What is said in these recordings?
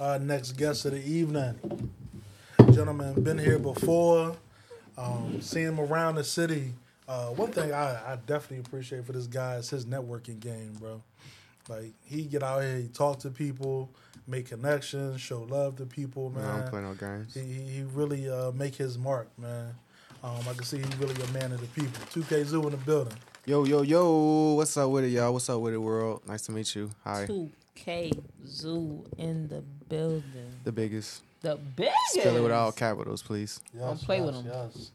uh, next guest of the evening. Gentleman, been here before. Um, seeing him around the city. Uh, one thing I, I definitely appreciate for this guy is his networking game, bro. Like he get out here, he talk to people, make connections, show love to people, man. I don't play no games. He, he he really uh, make his mark, man. Um, I can see he's really a man of the people. 2K Zoo in the building. Yo, yo, yo. What's up with it, y'all? What's up with it, world? Nice to meet you. Hi. 2K Zoo in the building. The biggest. The biggest. Spell it with all capitals, please. Yes, Don't play with yes, him. Yes.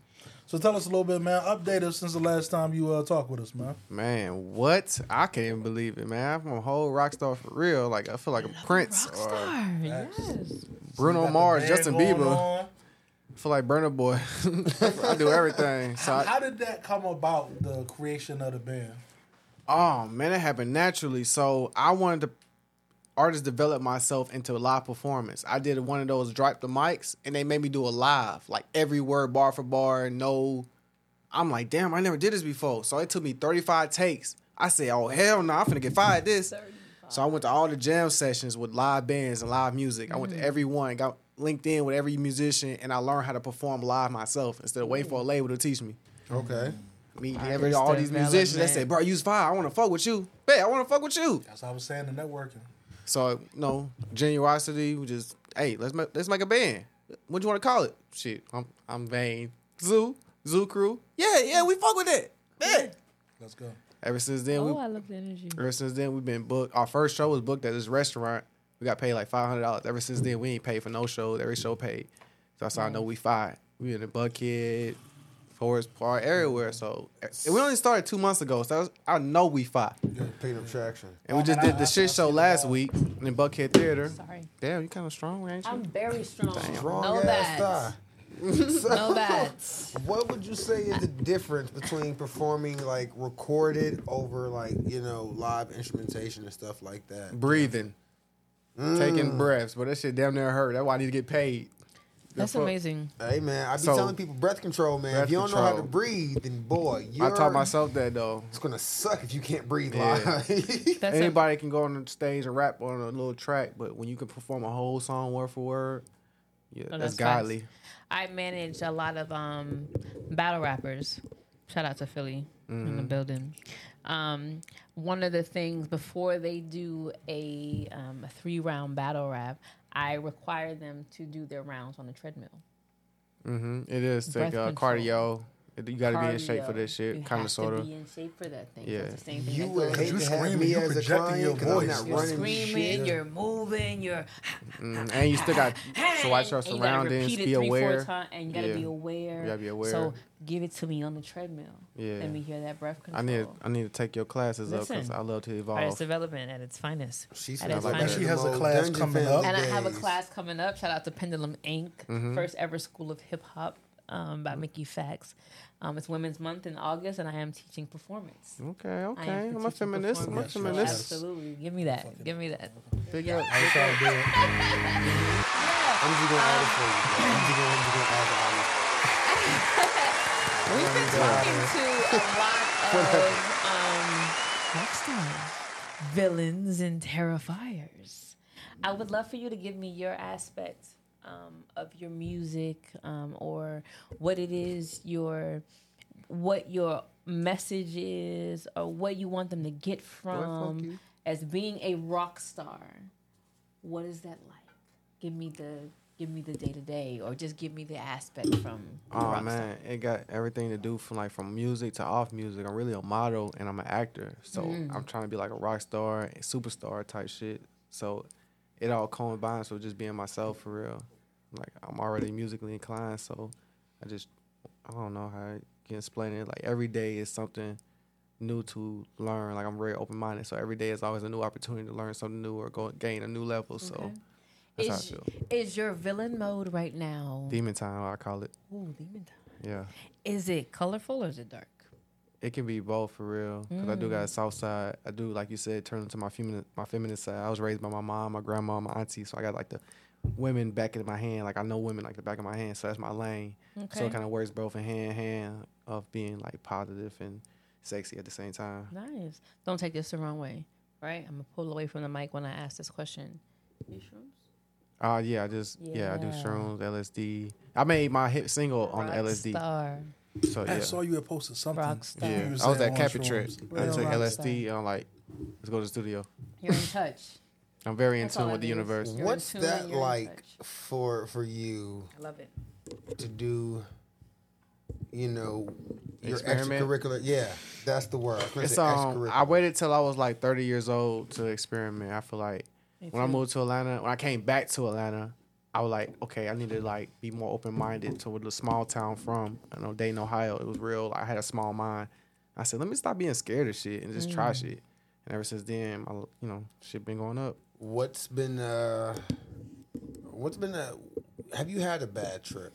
So tell us a little bit, man. Update us since the last time you uh, talked with us, man. Man, what? I can't even believe it, man. I'm a whole rock star for real. Like I feel like a prince or Rockstar, Facts. yes. Bruno You Mars, Justin Bieber. on. I feel like Burna Boy. I do everything. So How, I, how did that come about? The creation of the band. Oh man, it happened naturally. So I wanted to artist develop myself into a live performance. I did one of those drop the mics and they made me do a live, like every word bar for bar, no I'm like, damn, I never did this before. So it took me 35 takes. I said, oh hell no, I'm finna get fired at this. So I went to all the jam sessions with live bands and live music. I went to every one, got linked in with every musician, and I learned how to perform live myself instead of waiting for a label to teach me. Okay. Me, every, all these musicians, they development. say, bro, use fire. I want to fuck with you. Hey, I want to fuck with you. That's what I was saying. The networking. So no genuosity. We just hey, let's make let's make a band. What do you want to call it? Shit, I'm I'm vain. Zoo ZooCru. Yeah, yeah, we fuck with it. Yeah. Let's go. Ever since then, Oh, we I love the energy. ever since then we've been booked. Our first show was booked at this restaurant. We got paid like five hundred dollars. Ever since then, we ain't paid for no shows. Every show paid. So that's how I know we fired. We in the Buckhead, Forest Park, everywhere. So we only started two months ago. So I know we fired. Paid up traction. And we just did the shit show last week in Buckhead Theater. Sorry. Damn, you kind of strong, ain't you? I'm very strong. Strong no ass bad. thigh. No bats. What would you say is the difference between performing like recorded over like you know live instrumentation and stuff like that? Breathing, Mm. taking breaths, but that shit damn near hurt. That's why I need to get paid. That's fuck? amazing. Hey man, I be So- telling people breath control, man. Breath if you don't know how to breathe, then boy, you're, I taught myself that though. It's gonna suck if you can't breathe Yeah. live. That's a, Anybody can go on the stage and rap on a little track, but when you can perform a whole song word for word, yeah, Oh, that's, that's facts. godly. I manage a lot of um, battle rappers. Shout out to Philly in Mm-hmm. the building. Um, one of the things before they do a, um, a three round battle rap, I require them to do their rounds on the treadmill. Mm-hmm. It is take uh, cardio. It- You got to be in shape for Cardio. this shit, You kind have of sort of. be in shape for that thing. Yeah. Yeah. The same thing. you that would hate You to have screaming, me you as a projecting your client because I'm voice. not You're screaming, shit. you're moving, you're Mm, and you still got to watch your and you gotta surroundings, it be three, four aware. times, and you gotta Yeah. be aware. You gotta be aware. So give it to me on the treadmill. Yeah. Let me hear that breath control. I need I need to take your classes up because I love to Artist evolve. development at its finest. She's At its like finest. that. She has a class coming up. And I have a class coming up. Shout out to Pendulum Inc. Mm-hmm. First ever school of hip hop um, by Mickey Factz. Um, it's Women's Month in August, and I am teaching performance. Okay, I am okay. I'm a feminist. I'm a performance. feminist. Absolutely. Give me that. Give me that. Big up. I was trying to do it. I'm just gonna add it for you. bro. I'm just gonna, I'm just gonna add the audio. We've been talking to a lot of um, rock stars, villains, and terrifiers. I would love for you to give me your aspect um, of your music, um, or what it is your, what your message is, or what you want them to get from as being a rock star. What is that like? Give me the. Give me the day to day, or just give me the aspect from. the Oh rock man, it got everything to do from like from music to off music. I'm really a model and I'm an actor, so Mm. I'm trying to be like a rock star, and superstar type shit. So it all combines with just being myself for real. Like I'm already musically inclined, so I just I don't know how I can explain it. Like every day is something new to learn. Like I'm very open minded, so every day is always a new opportunity to learn something new or go gain a new level. So Okay. that's how I feel. is your villain mode right now? Demon time, I call it. Ooh, demon time. Yeah. Is it colorful or is it dark? It can be both for real. Cause I do got mm. a soft side. I do, like you said, turn into my feminine, my feminine side. I was raised by my mom, my grandma, my auntie, so I got like the women back in my hand. Like I know women like the back of my hand, so that's my lane. So it kind of works both in hand hand of being like positive and sexy at the same time. Nice. Don't take this the wrong way, right? I'm gonna pull away from the mic when I ask this question. You shrooms? Uh yeah, I just yeah, I do shrooms, LSD. I made my hit single on Rock LSD. Star. So yeah. I saw you had posted something. Rockstar. Yeah, I was at on Capit Trip. I took rock LSD and I'm like, let's go to the studio. You're in touch. I'm very in That's tune with the do is- universe. You're What's that like for for you I love it. to do? You know, your Experiment? extracurricular. Yeah, that's the word. I It's um. I waited till I was like 30 years old to experiment. I feel like Me when I moved to Atlanta, when I came back to Atlanta, I was like, okay, I need to like be more open minded to where the small town from. I know Dayton, Ohio. It was real. I had a small mind. I said, let me stop being scared of shit and just try Mm. shit. And ever since then, I, you know, shit been going up. What's been uh, what's been a? Have you had a bad trip?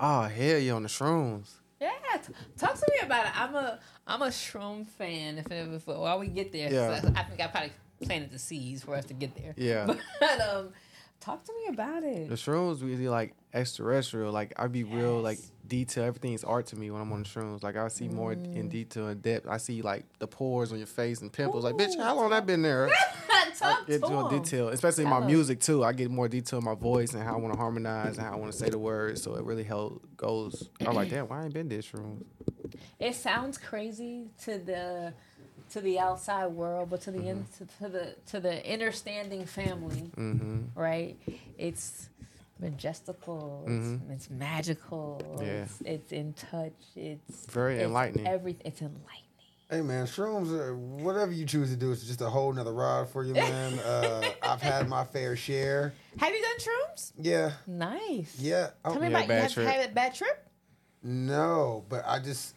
Oh hell yeah, on the shrooms. Yeah, t- talk to me about it. I'm a I'm a shroom fan. If, if while we get there, Yeah. I, I think I probably planted the seeds for us to get there. Yeah. But um, talk to me about it. The shrooms really like extraterrestrial. Like I be real like detail. Everything is art to me when I'm on the shrooms. Like I see more Mm. in detail and depth. I see like the pores on your face and pimples. Like bitch, how long that been there? I get to more detail, especially my music too. I get more detail in my voice and how I want to harmonize and how I want to say the words. So it really helps. goes. I'm like, damn, why I ain't been this room? It sounds crazy to the to the outside world, but to the in, to, to the to the understanding family, Mm-hmm. right? It's majestical. Mhm. It's, it's magical. Yeah. It's, it's in touch. It's Very it's enlightening. Everything. It's enlightening. Hey man, shrooms, are, whatever you choose to do, is just a whole nother ride for you, man. uh, I've had my fair share. Have you done shrooms? Yeah, Nice. yeah. Oh, Tell me Yeah, about you bad have trip. had a bad trip. no, but I just,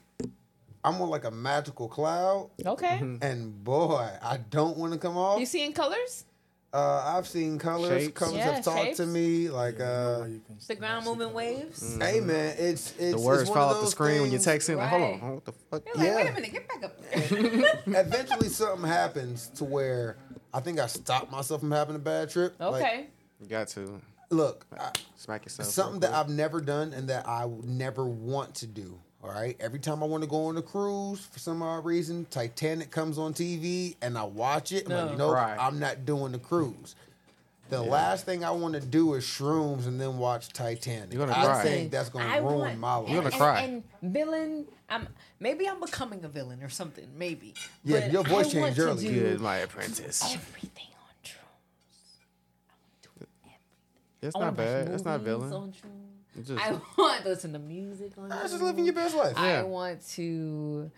I'm on like a magical cloud, Okay. Mm-hmm. and boy, I don't want to come off. You seeing colors? Uh, I've seen colors. Shapes. Colors Yeah, have talked shapes. to me. Like, Yeah, uh, no way you can The ground moving waves. hey man, it's it's The words it's one fall of off the those screen when you're things- texting. Like, hold on, Right. what the fuck? You're like, Yeah. wait a minute, get back up there. Eventually, something happens to where I think I stopped myself from having a bad trip. Like, okay. You got to look, I, smack yourself. something that. I've never done and that I would never want to do. All right. Every time I want to go on a cruise for some odd reason, Titanic comes on TV and I watch it. I'm like, No. nope, Right. I'm not doing the cruise. The last thing I want to do is shrooms and then watch Titanic. You're gonna I cry. think that's going I to ruin want- my life. You're gonna cry. And, and villain, I'm maybe I'm becoming a villain or something. Maybe. Yeah, But your voice I changed want to early. do Good, my apprentice. Everything on shrooms. I want to do everything. It's not bad. It's not movies villain. On shrooms. It's just- I want to listen to music on That's just shrooms. living your best life. I Yeah. want to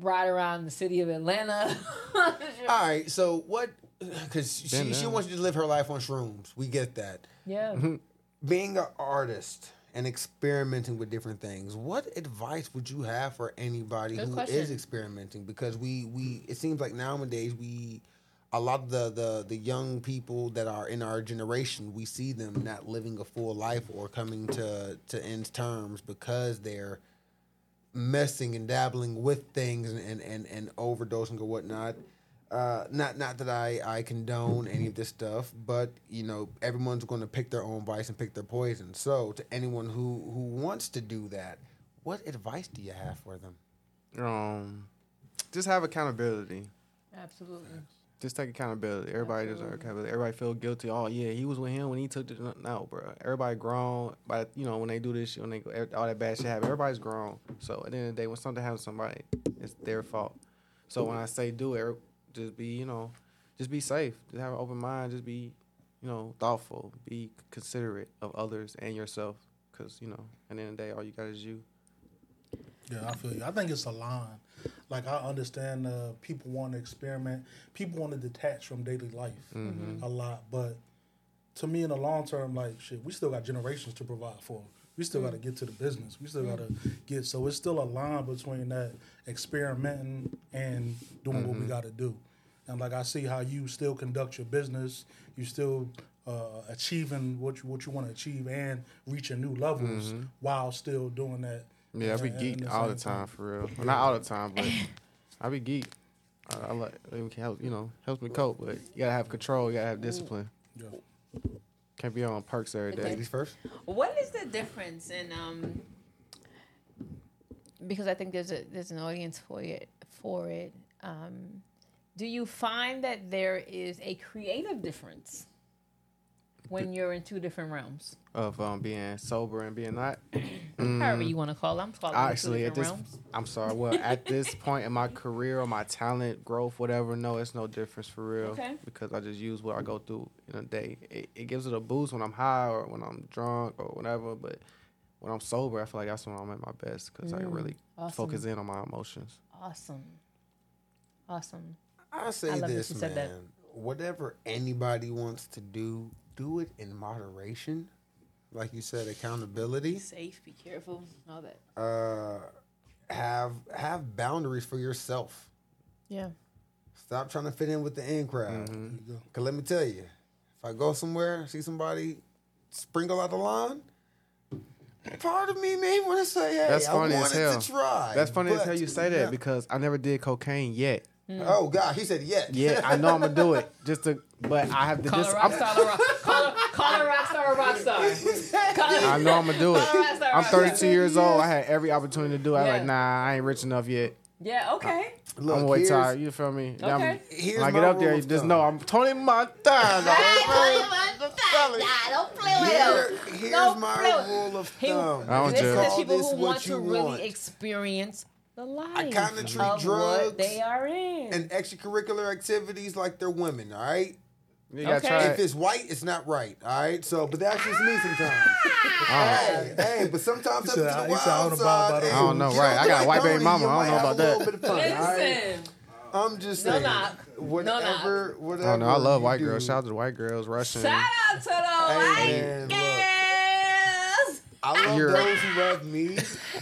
ride around the city of Atlanta. All right, so what? Because Been she, she wants you to live her life on shrooms. We get that. yeah. Mm-hmm. Being an artist and experimenting with different things, what advice would you have for anybody Good who is question. experimenting? Because we we it seems like nowadays we a lot of the, the the young people that are in our generation, we see them not living a full life or coming to to end terms because they're messing and dabbling with things and, and, and, and overdosing or whatnot. Uh, not not that I, I condone any of this stuff, but you know everyone's going to pick their own vice and pick their poison. So to anyone who who wants to do that, what advice do you have for them? Um, just have accountability. Absolutely. Just take accountability. Everybody deserves accountability. Everybody feel guilty. Oh yeah, he was with him when he took the no, bro. Everybody grown. But you know when they do this shit, when they go, all that bad shit happen, everybody's grown. So at the end of the day, when something happens to somebody, it's their fault. So when I say do it, just be you know, just be safe. Just have an open mind. Just be, you know, thoughtful. Be considerate of others and yourself. Cause you know, at the end of the day, all you got is you. Yeah, I feel you. I think it's a line. Like I understand uh, people want to experiment. People want to detach from daily life Mm-hmm. a lot, but to me, in the long term, like shit, we still got generations to provide for. We still got to get to the business. We still got to get. So it's still a line between that experimenting and doing what we got to do. And like I see how you still conduct your business. You still uh, achieving what you what you want to achieve and reaching new levels while still doing that. Yeah, I be at- at geeked all the time for real. Well, not all the time, but I be geeked. I, I like it can help, you know, helps me cope. But you gotta have control. You gotta have discipline. Yeah. Can't be on perks every day. Ladies first. What is the difference in um? Because I think there's a there's an audience for it for it. Um, do you find that there is a creative difference when you're in two different realms? of um, being sober and being not. Mm. However you want to call them. Call them Actually, at different this, realms. I'm sorry. Well, at this point in my career or my talent growth, whatever, no, it's no difference for real. Okay. Because I just use what I go through in a day. It, it gives it a boost when I'm high or when I'm drunk or whatever. But when I'm sober, I feel like that's when I'm at my best because I can really mm. awesome. focus in on my emotions. Awesome. Awesome. I say I love that this, you man. said that. Whatever anybody wants to do, do it in moderation. Like you said, accountability. safe, be careful, all that. Uh, have have boundaries for yourself. Yeah. Stop trying to fit in with the in crowd. Mm-hmm. Go. Cause let me tell you, if I go somewhere, see somebody sprinkle out the line, part of me may want to say, "Hey, That's funny I as wanted hell. to try." That's funny as but hell you say that not- because I never did cocaine yet. Mm. oh God, he said yes. Yeah, I know I'm gonna do it. Just to, but I have to. Just call Dis- a rock I'm- star a rock. Call a, call a rock star a rock star. Call a- I know I'm gonna do it. Call a rock star a I'm rock star. 32 years old. I had every opportunity to do it. I was Yeah. like, nah, I ain't rich enough yet. Yeah. Okay. Look, I'm way tired. You feel me? Yeah, I'm- Okay. Here's when I get up there, rule you just thumb. know I'm Tony Montana. Tony Montana, Don't play with Here- him. here's Don't my play with- rule of He- thumb. I don't This is the people who want to you really want. experience the life kinda treat of drugs they are in. and extracurricular activities like they're women. All right. You gotta Okay. try If it's white, it's not right. All right. So, but that's just me sometimes. hey, hey, but sometimes He up said, to I- the he wild said, I don't know about hey, I don't know, right. I got a like white baby mama. I don't know about have a that. little bit of fun, all right? Listen, I'm just No saying. knock. Whatever, whatever. I don't know. I love white do. girls. Shout out to the white girls, Russian. shout out to the Hey, white look. girls. I love Europe. those who love me,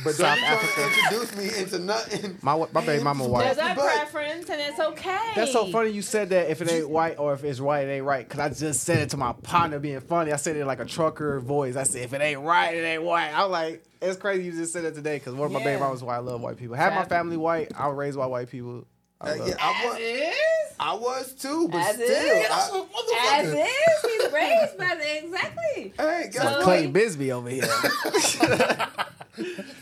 but South don't be trying to Africa. introduce me into nothing. My my baby mama There's white. our But- preference, and it's okay. That's so funny you said that if it ain't white or if it's white, it ain't right. Cause I just said it to my partner being funny. I said it like a trucker voice. I said if it ain't right, it ain't white. I'm like, it's crazy you just said it today. Cause one of my baby Yeah. mamas white. I love white people. Have my Fab- family white. I was raised by white people. I Uh, yeah. I was, is. I was too, but As still. is. I, As is. He's raised by the exactly. hey, guess So- what? Clayton Bigsby over here.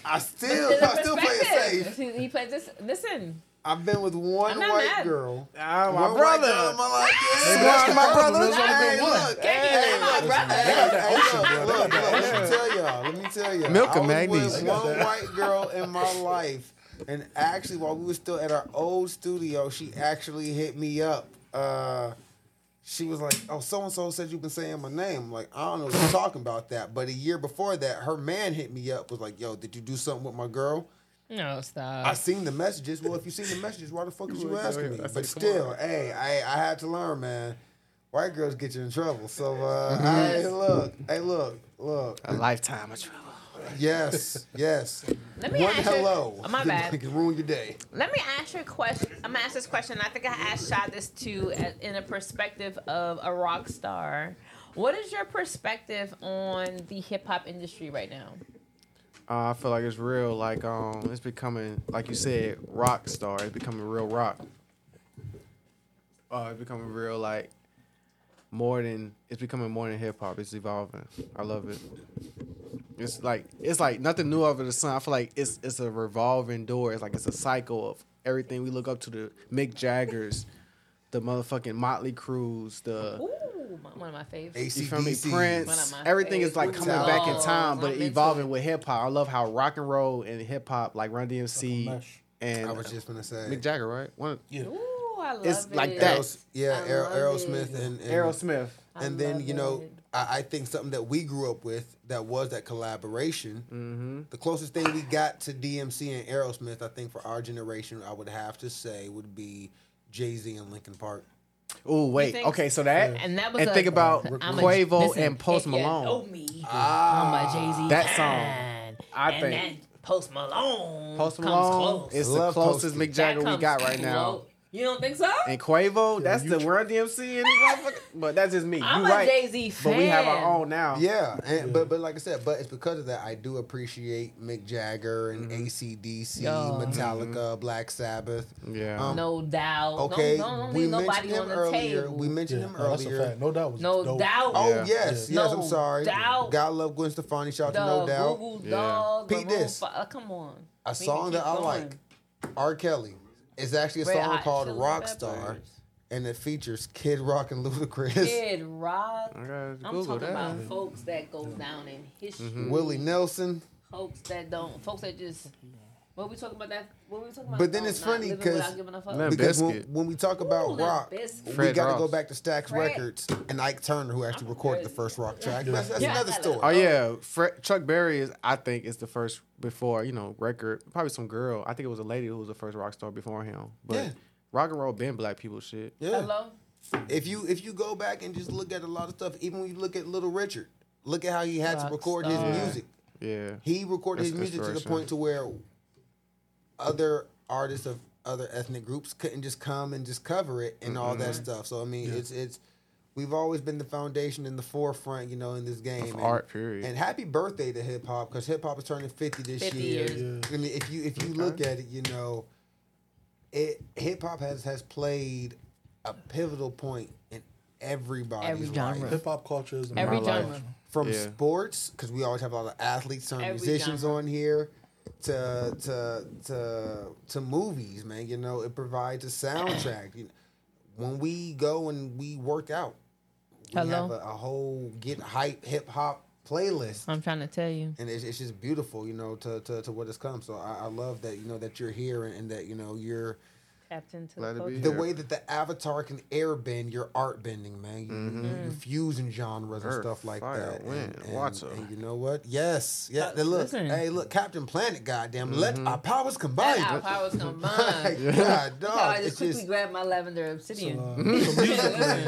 I still, There's a I still play it safe. He, he plays this. Listen, I've been with one white mad. girl. Ah, my one white brother. girl in my life. Yeah. Maybe my problem. brother. There's only Hey, been one. look, Hey, hey, my look, brother. hey, They got that hey, look, look, look, Let me tell y'all. Let me tell y'all. Milk I and was magnesium. with one white girl in my life, and actually, while we were still at our old studio, she actually hit me up. Uh, she was like, "Oh, so and so said you've been saying my name." I'm like, I don't know what you're talking about that. But a year before that, her man hit me up. Was like, "Yo, did you do something with my girl?" no stop. I seen the messages. Well, if you seen the messages, why the fuck is you asking me? But still, hey, I I had to learn, man. White girls get you in trouble. So, uh, hey, look, hey, look, look. A lifetime of trouble. Yes, yes. Let me One ask hello. Oh, my bad. can ruin your day. Let me ask you a question. I'm gonna ask this question. I think I asked Shad this too, in a perspective of a rock star. What is your perspective on the hip hop industry right now? Uh, I feel like it's real. Like um, it's becoming like you said, rock star. It's becoming real rock. Uh, it's becoming real like more than it's becoming more than hip hop. It's evolving. I love it. It's like it's like nothing new under the sun. I feel like it's it's a revolving door. It's like it's a cycle of everything we look up to the Mick Jaggers, the motherfucking Motley Crues, the Ooh, my- one of my favorites. you feel me? AC/DC. Prince. of my Everything is like favorite coming back in songs. time, but I'm into evolving it. with hip hop. I love how rock and roll and hip hop, like Run DMC mesh. and I was just gonna say. Mick Jagger, right? One Yeah. Ooh, I love It's it. like that. Aeros- yeah, I Aer- love Aerosmith it. and, and Aerosmith. I and then love you know it. I, I think something that we grew up with that was that collaboration Mm-hmm. the closest thing we got to dmc and aerosmith i think for our generation i would have to say would be jay-z and linkin park Oh wait, think- okay, so that And that was and a- think about I'm a- Quavo listen, and Post Malone. know me, Ah, I'm a Jay Z that fan. I and think- that Post Malone. Post comes Malone close. is the closest Posty. Mick Jagger we got comes right now. Close. You don't think so? And Quavo, that's the tr- Run DMC and motherfucker. But that's just me. I'm you a right. Jay-Z fan. But we have our own now. yeah, and, but but like I said, but it's because of that I do appreciate Mick Jagger and Mm-hmm. ACDC, Yo. Metallica, Black Sabbath. Yeah. Um, No doubt. Okay, Don't, don't we leave mentioned nobody him on the earlier. table. We mentioned Yeah, him no, that's a earlier. fact. No doubt was no dope. doubt. Oh Yeah. yes, Yeah. yes. No I'm sorry. doubt. God love Gwen Stefani. Shout out to The No Doubt. Google Yeah. Dog. Peep this. fi- come on. A song that I like, R. Kelly. It's actually a Red song Hot called Chili Rockstar. Peppers. and it features Kid Rock and Ludacris, Kid Rock. I gotta I'm Google talking that. about folks that go down in history. Mm-hmm. Willie Nelson. Folks that don't. Folks that just. What we talking about that? What we talking about? But then Don't- it's not funny living 'cause- without giving a fuck? Because when, when we talk about Ooh, rock, we Fred got to go back to Stax Fred. Records and Ike Turner, who actually recorded the first rock track. That's, that's Yeah. another story. Oh yeah, Fred, Chuck Berry is. I think is the first before you know record. Probably some girl. I think it was a lady who was the first rock star before him. But Yeah. rock and roll been black people shit. Yeah. Hello. If you if you go back and just look at a lot of stuff, even when you look at Little Richard, look at how he had to record star. his music. Yeah. He recorded his music to the point to where other artists of other ethnic groups couldn't just come and just cover it and all Mm-hmm. that stuff. So I mean, it's it's we've always been the foundation in the forefront, you know, in this game. Of and, art, period. And happy birthday to hip hop because hip hop is turning fifty this 50 year. years. I mean, if you if you look at it, you know, it hip hop has has played a pivotal point in everybody's Every genre. Hip hop culture is Every My life. genre. from Yeah. sports because we always have a lot of athletes, some Every musicians genre. on here, to to to to movies. Man, you know, it provides a soundtrack. You know, when we go and we work out, we Hello? have a, a whole get hype hip hop playlist. I'm trying to tell you. And it's, it's just beautiful, you know, to, to, to what has come. So I, I love that, you know, that you're here and, and that, you know, you're Captain to Glad the to be culture. the Yeah. way that the avatar can air bend your art bending, man. You, Mm-hmm. you fusing genres and stuff like fire, that. wind, and, water. and you know what? Yes, yeah. Uh, look, listen. hey, look, Captain Planet, goddamn, let our powers combine. Our powers My combined. God, dog, I just quickly just grabbed my lavender So, obsidian. uh, so musically,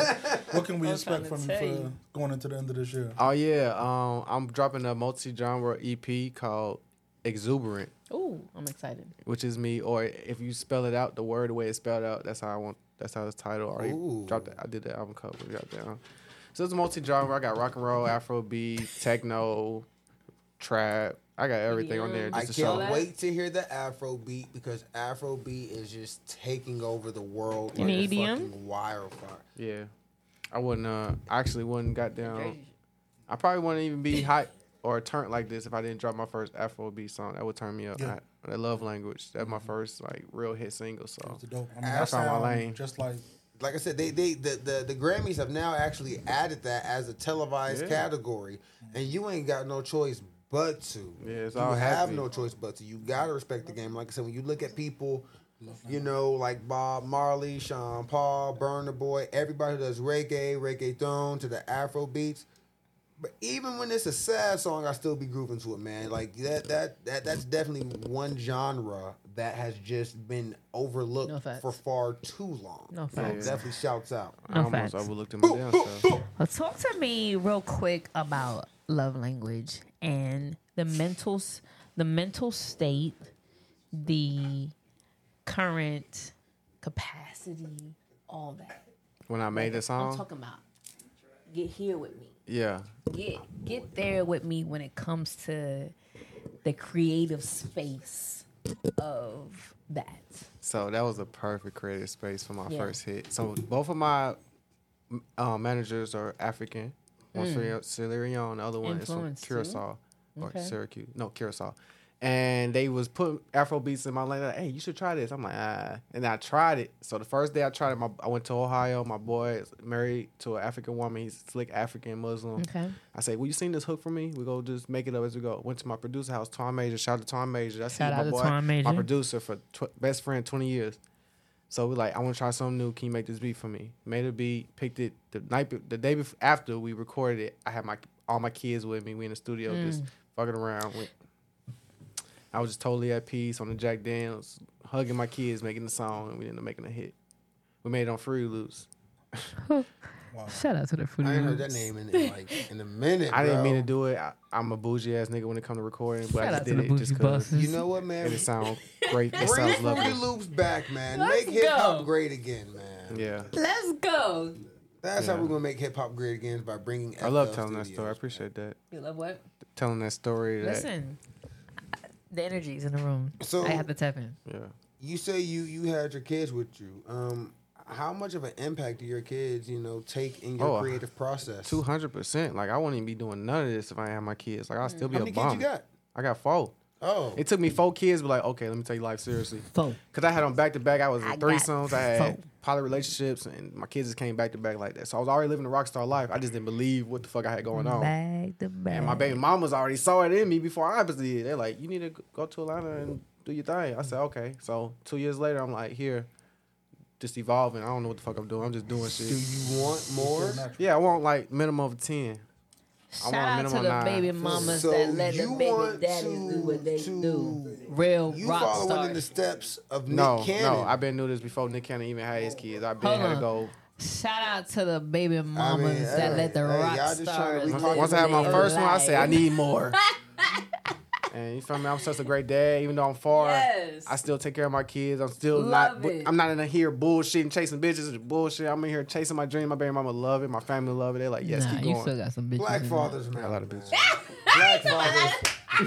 what can we I'm expect from you for going into the end of this year? Oh yeah. Um, I'm dropping a multi-genre EP called Exuberant, Ooh, I'm excited. which is me. Or if you spell it out, the word the way it's spelled out, that's how I want. That's how it's titled. I already Ooh. dropped it. I did the album cover. We got down. So it's a multi-genre. I got rock and roll, Afro beat, techno, trap. I got everything on there EDM. I just to show. that? can't wait to hear the Afro beat because Afro beat is just taking over the world You like need a fucking wildfire. Yeah, I wouldn't. Uh, I actually wouldn't got down. I probably wouldn't even be hype or a turn like this if I didn't drop my first Afro beat song. That would turn me up. Yeah. I, I love language. That's my mm-hmm. first like real hit single. So It's dope. I mean, I that found my sound lane. just like like I said, they they the, the, the Grammys have now actually added that as a televised Yeah. category, and you ain't got no choice but to. Yeah, it's you all have happy. no choice but to. You gotta respect the game. Like I said, when you look at people, you know, like Bob Marley, Sean Paul, Burna Boy, everybody who does reggae, reggae reggaeton to the Afro beats. But even when it's a sad song, I still be grooving to it, man. Like that, that, that, that's definitely one genre that has just been overlooked No for far too long. No So facts. definitely shouts out. I No almost facts. overlooked in my damn self. Well, talk to me real quick about love language and the mental, the mental state, the current capacity, all that. When I made the I'm song, talking about. Get here with me. Yeah, Get get there with me when it comes to the creative space of that. so that was a perfect creative space for my Yeah. first hit. So both of my uh, managers are African. One's from Sierra Leone, the other one is from Mm. Influence, too? Curacao or Okay. Syracuse. No, Curacao. And they was putting Afro beats in my lane. Like, hey, you should try this. I'm like, ah. And I tried it. So the first day I tried it, my, I went to Ohio. My boy is married to an African woman. He's slick African Muslim. Okay. I say, well, you seen this hook for me? We go just make it up as we go. Went to my producer house, Tom Major. Shout out to Tom Major. That's Shout my boy, Tom Major. my producer for tw- best friend twenty years. So we like, I want to try something new. Can you make this beat for me? Made a beat, picked it the night, be- the day before after we recorded it. I had my all my kids with me. We in the studio Mm. just fucking around. I was just totally at peace on the Jack Daniels, hugging my kids, making the song, and we ended up making a hit. We made it on Fruity Loops. wow. Shout out to the food. I ain't heard that name in, in like in a minute. I didn't mean to do it. I, I'm a bougie ass nigga when it comes to recording, but Shout I out just to did the it just cause. You know what, man? And it sounds great. It Bring sounds Fruity lovely. Loops back, man. Let's make hip hop great again, man. Yeah, Let's go. That's how we're gonna make hip hop great again by bringing. I love FL telling that Studios. story. I appreciate that. You love what? Telling that story. That, Listen, the energies in the room. So- I have to tap in. Yeah. You say you you had your kids with you. Um, how much of an impact do your kids, you know, take in your Oh, creative process? Two hundred percent. Like I wouldn't even be doing none of this if I had my kids. Like I'll still be How a many bum. kids you got? I got four. Oh, It took me four kids, but like, okay, let me take life seriously. Four. Cause I had them back to back. I was in I threesomes. I had four. poly relationships, and my kids just came back to back like that. So I was already living a rock star life. I just didn't believe what the fuck I had going on. Back to back. And my baby mamas already saw it in me before I was did. They're like, you need to go to Atlanta and do your thing. I said, okay. So two years later, I'm like, here, just evolving. I don't know what the fuck I'm doing. I'm just doing shit. do you want more? Yeah, I want like minimum of ten. Shout out to the nine. baby mamas So that let the baby daddies to- do what they to- do. Real You rock following in the steps of No, Nick Cannon. no, I've been doing this before Nick Cannon even had his oh. kids. I've been Hold had to on. go. Shout out to the baby mamas that hey, let the hey, rock y'all just trying to stars. be live talking Once I had my their first one, I said I need more. and you feel me? I'm such a great dad, even though I'm far. Yes. I still take care of my kids. I'm still Love not. it. I'm not in here bullshitting, chasing bitches. and Bullshit. I'm in here chasing my dream. My baby mama love it. My family love it. They're like, yes, nah, keep you going. still got some bitches. Black fathers, Got a lot of bitches. Black fathers.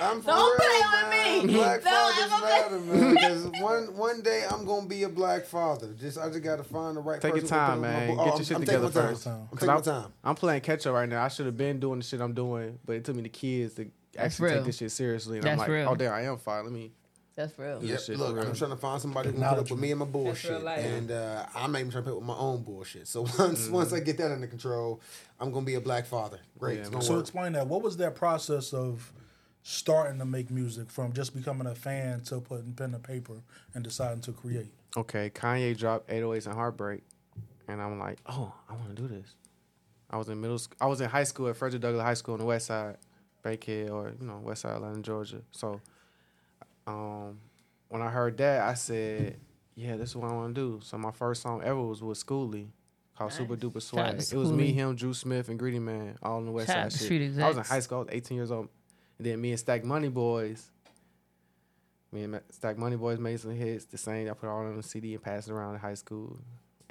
I'm for Don't real, play with man. me. Black Don't fathers ever matter, man. Because one one day I'm gonna be a black father. Just I just gotta find the right. Take your person to time, man. bo- Get Oh, your I'm- shit I'm together taking my first. time. I'm taking my I'm, time. I'm playing catch up right now. I should have been doing the shit I'm doing, but it took me the kids to actually real. take this shit seriously. And That's I'm like, real. oh damn, I am fine. Let me. That's real. Yeah. Yep, shit look, real. I'm trying to find somebody who can put up with me and my bullshit, life. and uh, I'm not even trying to put up with my own bullshit. So once Mm-hmm. once I get that under control, I'm gonna be a black father. Great, Yeah, it's man. gonna So work. explain that. What was that process of starting to make music from just becoming a fan to putting pen to paper and deciding to create? okay, Kanye dropped 808s and Heartbreak, and I'm like, oh, I want to do this. I was in middle, sc- I was in high school at Frederick Douglass High School on the West Side, Bankhead, or you know West Side, Atlanta, Georgia. So, um, when I heard that, I said, yeah, this is what I want to do. So my first song ever was with Schoolie. Called Nice. Super Duper Shout out Swag. It was me, him, Drew Smith, and Greedy Man, all on the West Shout Side out shit. Street I was in high school, I was 18 years old. And then me and Stack Money Boys, me and Stack Money Boys made some hits. The same, I put all on the CD and passed it around in high school.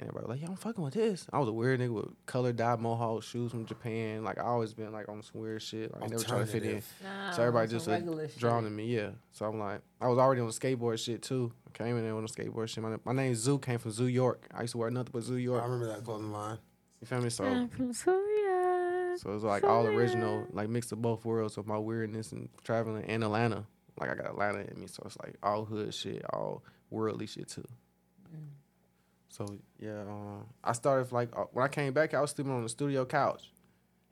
And everybody was like, yo, I'm fucking with this. I was a weird nigga with color dyed mohawk shoes from Japan. Like, I always been like on some weird shit. Like, I never trying to fit in. Nah, So everybody just uh, regular drawn to me, yeah. So I'm like, I was already on skateboard shit too. I came in there on the skateboard shit. My, my name Zoo came from Zoo York. I used to wear nothing but Zoo York. I remember that clothing line. You feel me? So I'm from Suria. so it was like all original, like mix of both worlds of my weirdness and traveling and Atlanta. Like I got Atlanta in me, so it's like all hood shit, all worldly shit too. So yeah, uh, I started like uh, when I came back, I was sleeping on the studio couch,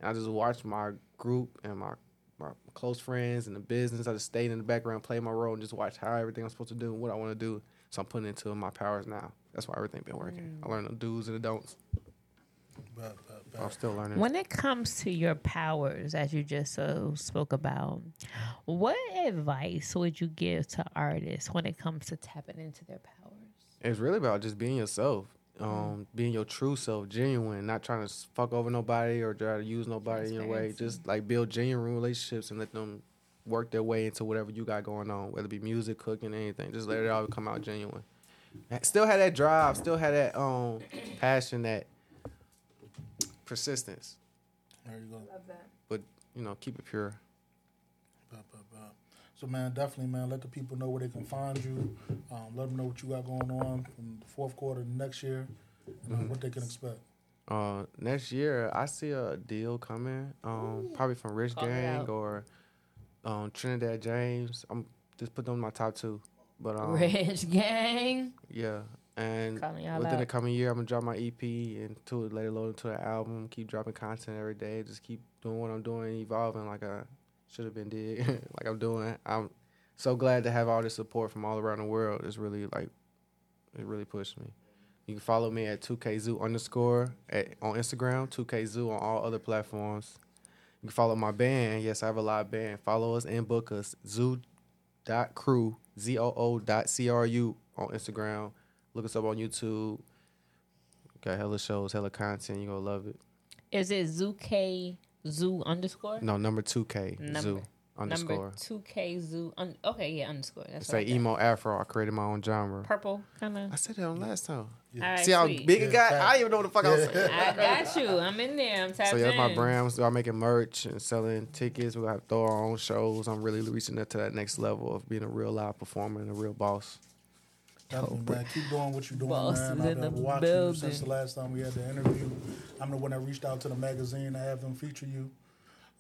and I just watched my group and my my close friends and the business. I just stayed in the background, played my role, and just watched how everything I'm supposed to do and what I want to do. So I'm putting into my powers now. That's why everything been working. I learned the do's and the don'ts. But, but, but I'm still learning. When it comes to your powers, as you just so spoke about, what advice would you give to artists when it comes to tapping into their powers? It's really about just being yourself, um, being your true self, genuine, not trying to fuck over nobody or try to use nobody in a way. Transparency. Just like build genuine relationships and let them work their way into whatever you got going on, whether it be music, cooking, anything. Just let it all come out genuine. Still had that drive, still had that um passion, that persistence, there you go. Love that. but you know, keep it pure. So man, definitely man, let the people know where they can find you. Um, let them know what you got going on from the fourth quarter next year, and uh, what they can expect. Uh, next year I see a deal coming. Um, probably from Rich Call Gang or um Trinidad James. I'm just put them in my top two. But um, Rich Gang. yeah, and Calling y'all within the coming year, I'm gonna drop my EP and to it later load into the album. Keep dropping content every day. Just keep doing what I'm doing, evolving like I should have been did, like I'm doing. I'm so glad to have all this support from all around the world. It's really like it really pushed me. You can follow me at 2kzoo underscore at, on Instagram, 2kzoo on all other platforms. You can follow my band. Yes, I have a live band. Follow us and book us. Zoo dot crew z o o dot c r u on Instagram. Look us up on YouTube. Got hella shows, hella content. You're gonna love it. Is it Zoo K Zoo underscore? No, number two K Number- Zoo Number underscore. two K Zoo. Un- okay, yeah, underscore. That's Say what emo afro. I created my own genre. Purple kind of. I said that on last time. All right, See how sweet. big it got? Yeah, I didn't even know what the fuck I was saying. I got you. I'm in there. I'm tapped So yeah, that's my in. brand. We start making merch and selling tickets. We have to throw our own shows. I'm really reaching that to that next level of being a real live performer and a real boss. Definitely, man. Keep doing what you're doing, Boss man. I've been the watching you since the last time we had the interview. I'm the one that reached out to the magazine to have them feature you.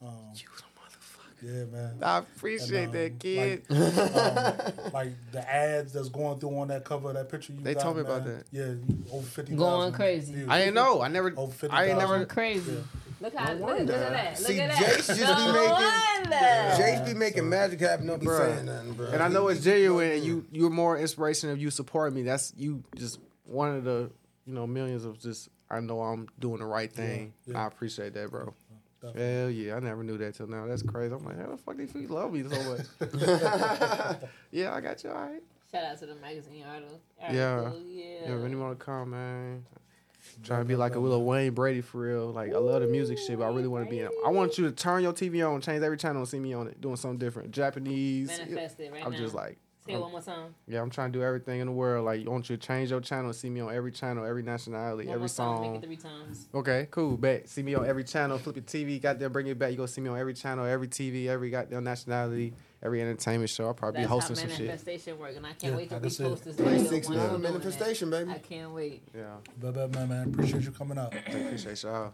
Um, You the motherfucker. Yeah, man. I appreciate And, that, um, kid. um, like the ads that's going through on that cover of that picture. You They got, told me about that. Yeah, over fifty. Going crazy. I didn't know. I never. Over 50, I ain't Going never. crazy. Look how look, look at that. Look See, at that. Jase just be making- wonder. Jase be making magic happen. Don't be Bruh. saying nothing, bro. And I know it's genuine. And you you're more inspiration if you support me. That's you just one of the you know millions of just I know I'm doing the right thing. Yeah, yeah. I appreciate that, bro. Definitely. Hell yeah, I never knew that till now. That's crazy. I'm like, how the fuck these people love me so much? yeah, I got you. All right. Shout out to the magazine article. Yeah. article, Yeah. Yeah, if anyone want to come, man. Trying to be like a little Wayne Brady for real. Like I love the music shit, but I really want to be in. I want you to turn your TV on, change every channel, and see me on it, doing something different. Japanese. Manifest it right I'm now. just like, Say it one more time. yeah, I'm trying to do everything in the world. Like, I want you to change your channel, and see me on every channel, every nationality, One every more time. Make song. it three times. Okay, cool. Bet. See me on every channel. Flip your TV. got Goddamn, bring it back. You go see me on every channel, every TV, every goddamn nationality, every entertainment show. I'll probably That's be hosting how some shit. manifestation work, and I can't Yeah, wait I to can see it. repost this video. 26 once now, I'm doing that. manifestation, baby. I can't wait. Yeah, But, but man, man, appreciate you coming out. I appreciate y'all.